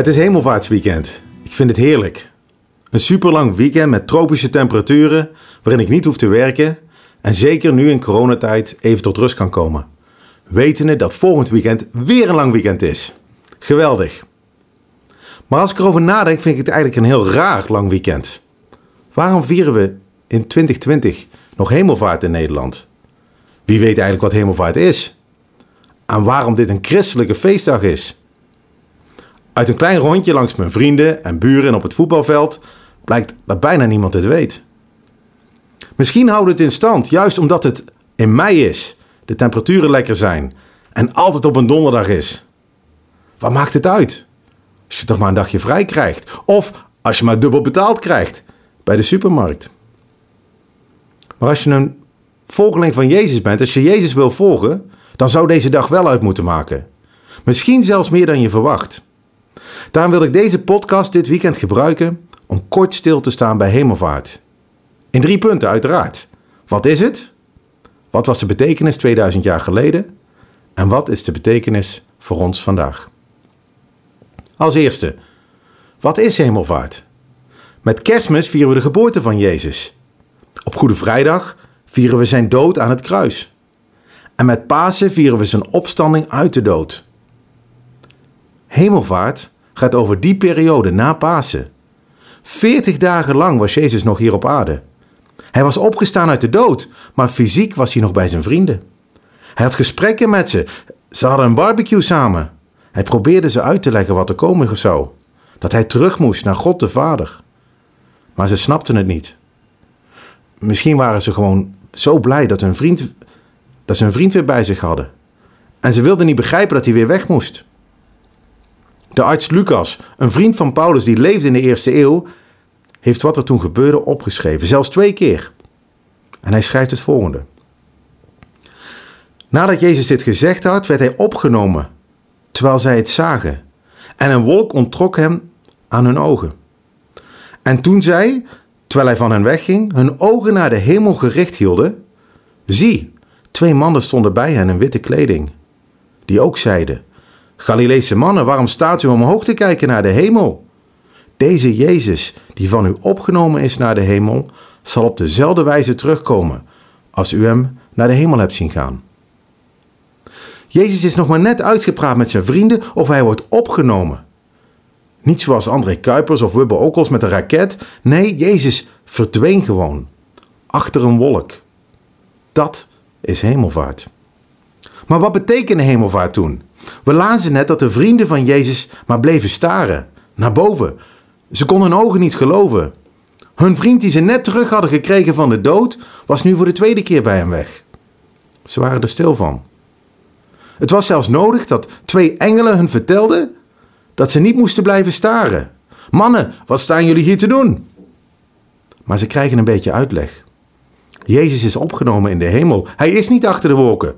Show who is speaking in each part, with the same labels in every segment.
Speaker 1: Het is hemelvaartsweekend. Ik vind het heerlijk. Een superlang weekend met tropische temperaturen waarin ik niet hoef te werken en zeker nu in coronatijd even tot rust kan komen. Wetende dat volgend weekend weer een lang weekend is. Geweldig. Maar als ik erover nadenk vind ik het eigenlijk een heel raar lang weekend. Waarom vieren we in 2020 nog hemelvaart in Nederland? Wie weet eigenlijk wat hemelvaart is? En waarom dit een christelijke feestdag is? Uit een klein rondje langs mijn vrienden en buren op het voetbalveld blijkt dat bijna niemand het weet. Misschien houdt het in stand, juist omdat het in mei is, de temperaturen lekker zijn en altijd op een donderdag is. Wat maakt het uit? Als je toch maar een dagje vrij krijgt. Of als je maar dubbel betaald krijgt bij de supermarkt. Maar als je een volgeling van Jezus bent, als je Jezus wil volgen, dan zou deze dag wel uit moeten maken. Misschien zelfs meer dan je verwacht. Daarom wil ik deze podcast dit weekend gebruiken om kort stil te staan bij hemelvaart. In drie punten uiteraard. Wat is het? Wat was de betekenis 2000 jaar geleden? En wat is de betekenis voor ons vandaag? Als eerste, wat is hemelvaart? Met kerstmis vieren we de geboorte van Jezus. Op Goede Vrijdag vieren we zijn dood aan het kruis. En met Pasen vieren we zijn opstanding uit de dood. Hemelvaart gaat over die periode na Pasen. Veertig dagen lang was Jezus nog hier op aarde. Hij was opgestaan uit de dood, maar fysiek was hij nog bij zijn vrienden. Hij had gesprekken met ze. Ze hadden een barbecue samen. Hij probeerde ze uit te leggen wat er komen zou. Dat hij terug moest naar God de Vader. Maar ze snapten het niet. Misschien waren ze gewoon zo blij dat hun vriend, dat ze een vriend weer bij zich hadden. En ze wilden niet begrijpen dat hij weer weg moest. De arts Lucas, een vriend van Paulus die leefde in de eerste eeuw, heeft wat er toen gebeurde opgeschreven, zelfs twee keer. En hij schrijft het volgende. Nadat Jezus dit gezegd had, werd hij opgenomen, terwijl zij het zagen. En een wolk onttrok hem aan hun ogen. En toen zij, terwijl hij van hen wegging, hun ogen naar de hemel gericht hielden, zie, twee mannen stonden bij hen in witte kleding, die ook zeiden: Galileese mannen, waarom staat u omhoog te kijken naar de hemel? Deze Jezus, die van u opgenomen is naar de hemel, zal op dezelfde wijze terugkomen als u hem naar de hemel hebt zien gaan. Jezus is nog maar net uitgepraat met zijn vrienden of hij wordt opgenomen. Niet zoals André Kuipers of Wubbe Okkels met een raket. Nee, Jezus verdween gewoon. Achter een wolk. Dat is hemelvaart. Maar wat betekende hemelvaart toen? We lazen net dat de vrienden van Jezus maar bleven staren. Naar boven. Ze konden hun ogen niet geloven. Hun vriend die ze net terug hadden gekregen van de dood, was nu voor de tweede keer bij hem weg. Ze waren er stil van. Het was zelfs nodig dat twee engelen hun vertelden dat ze niet moesten blijven staren. Mannen, wat staan jullie hier te doen? Maar ze krijgen een beetje uitleg. Jezus is opgenomen in de hemel. Hij is niet achter de wolken.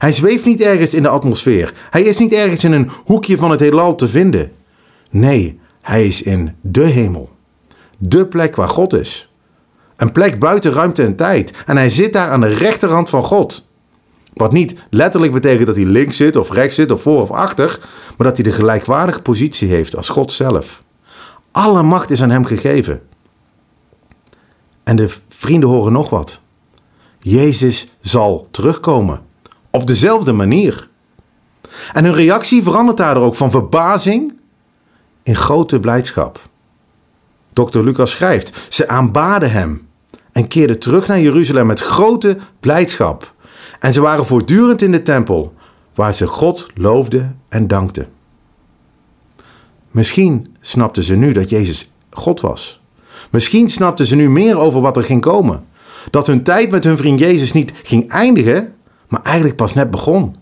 Speaker 1: Hij zweeft niet ergens in de atmosfeer. Hij is niet ergens in een hoekje van het heelal te vinden. Nee, hij is in de hemel. De plek waar God is. Een plek buiten ruimte en tijd. En hij zit daar aan de rechterhand van God. Wat niet letterlijk betekent dat hij links zit of rechts zit of voor of achter, maar dat hij de gelijkwaardige positie heeft als God zelf. Alle macht is aan hem gegeven. En de vrienden horen nog wat. Jezus zal terugkomen. Op dezelfde manier. En hun reactie verandert daardoor ook van verbazing in grote blijdschap. Dr. Lucas schrijft: Ze aanbaden hem en keerden terug naar Jeruzalem met grote blijdschap. En ze waren voortdurend in de tempel, waar ze God loofden en dankten. Misschien snapten ze nu dat Jezus God was. Misschien snapten ze nu meer over wat er ging komen. Dat hun tijd met hun vriend Jezus niet ging eindigen, maar eigenlijk pas net begon.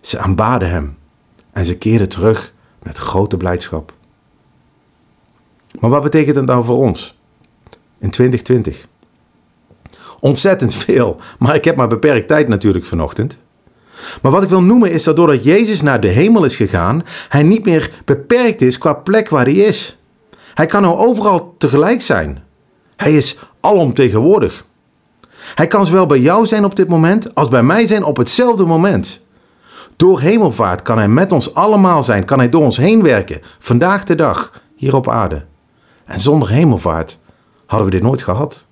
Speaker 1: Ze aanbaden hem en ze keerden terug met grote blijdschap. Maar wat betekent het nou voor ons in 2020? Ontzettend veel, maar ik heb maar beperkt tijd natuurlijk vanochtend. Maar wat ik wil noemen is dat doordat Jezus naar de hemel is gegaan, hij niet meer beperkt is qua plek waar hij is. Hij kan nou overal tegelijk zijn. Hij is alomtegenwoordig. Hij kan zowel bij jou zijn op dit moment als bij mij zijn op hetzelfde moment. Door hemelvaart kan Hij met ons allemaal zijn, kan Hij door ons heen werken, vandaag de dag, hier op aarde. En zonder hemelvaart hadden we dit nooit gehad.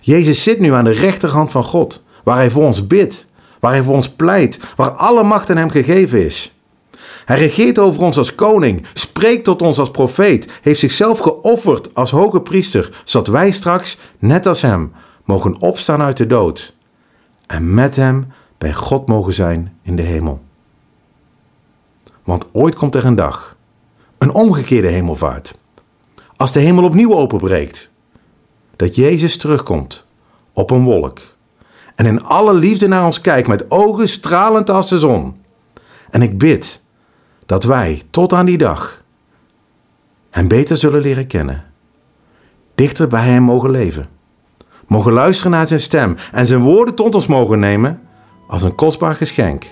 Speaker 1: Jezus zit nu aan de rechterhand van God, waar Hij voor ons bidt, waar Hij voor ons pleit, waar alle macht aan Hem gegeven is. Hij regeert over ons als koning, spreekt tot ons als profeet, heeft zichzelf geofferd als hoge priester, zodat wij straks, net als Hem, mogen opstaan uit de dood en met Hem bij God mogen zijn in de hemel. Want ooit komt er een dag, een omgekeerde hemelvaart, als de hemel opnieuw openbreekt, dat Jezus terugkomt op een wolk en in alle liefde naar ons kijkt met ogen stralend als de zon. En ik bid dat wij tot aan die dag Hem beter zullen leren kennen, dichter bij Hem mogen leven, mogen luisteren naar Zijn stem en Zijn woorden tot ons mogen nemen als een kostbaar geschenk.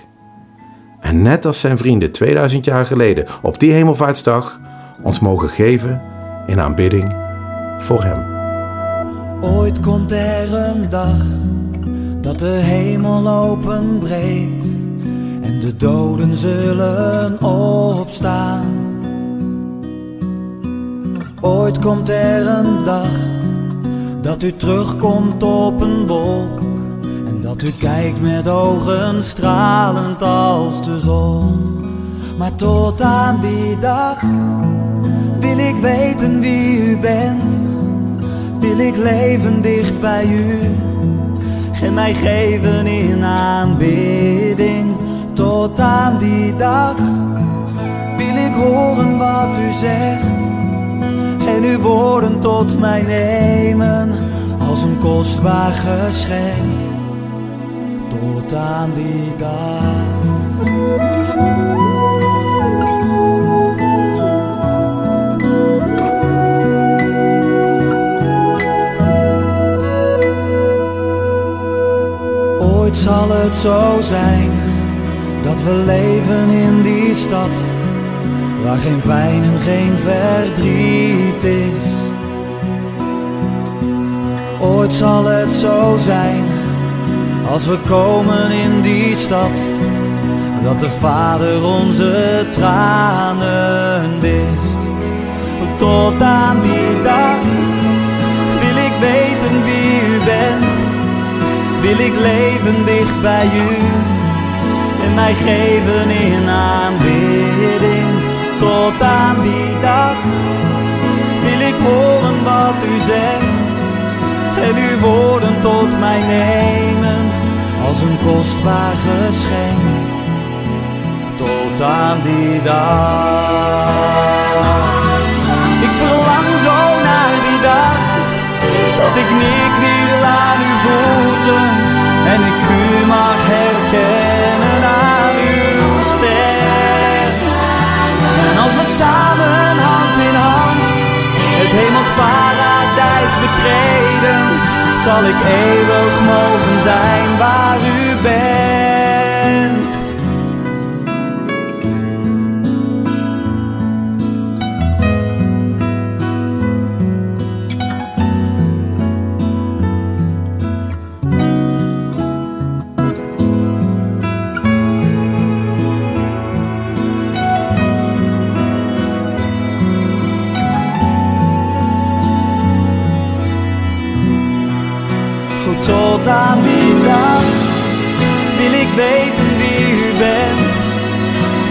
Speaker 1: En net als Zijn vrienden 2000 jaar geleden op die hemelvaartsdag ons mogen geven in aanbidding voor Hem.
Speaker 2: Ooit komt er een dag dat de hemel openbreekt en de doden zullen opstaan. Ooit komt er een dag dat u terugkomt op een wolk en dat u kijkt met ogen stralend als de zon. Maar tot aan die dag wil ik weten wie u bent, wil ik leven dicht bij u en mij geven in aanbidding tot aan die dag wil ik horen wat u zegt en uw woorden tot mij nemen een kostbaar geschenk tot aan die dag. Ooit zal het zo zijn dat we leven in die stad waar geen pijn en geen verdriet Zal het zo zijn als we komen in die stad dat de Vader onze tranen wist. Tot aan die dag wil ik weten wie u bent, wil ik leven dicht bij u en mij geven in aanbidding. Tot aan die dag wil ik horen wat u zegt en uw woorden tot mij nemen als een kostbaar geschenk. Tot aan die dag. Ik verlang zo naar die dag dat ik neerkniel aan uw voeten en ik u mag herkennen aan uw stem. En als we samen hand in hand het hemels paradijs betreden, zal ik eeuwig mogen zijn waar u bent. Aan die dag wil ik weten wie u bent.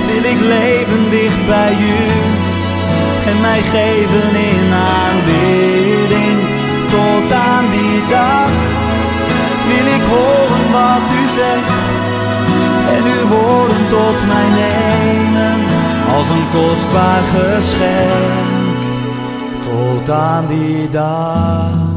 Speaker 2: Wil ik leven dicht bij u en mij geven in aanbidding. Tot aan die dag wil ik horen wat u zegt en uw woorden tot mij nemen als een kostbaar geschenk. Tot aan die dag.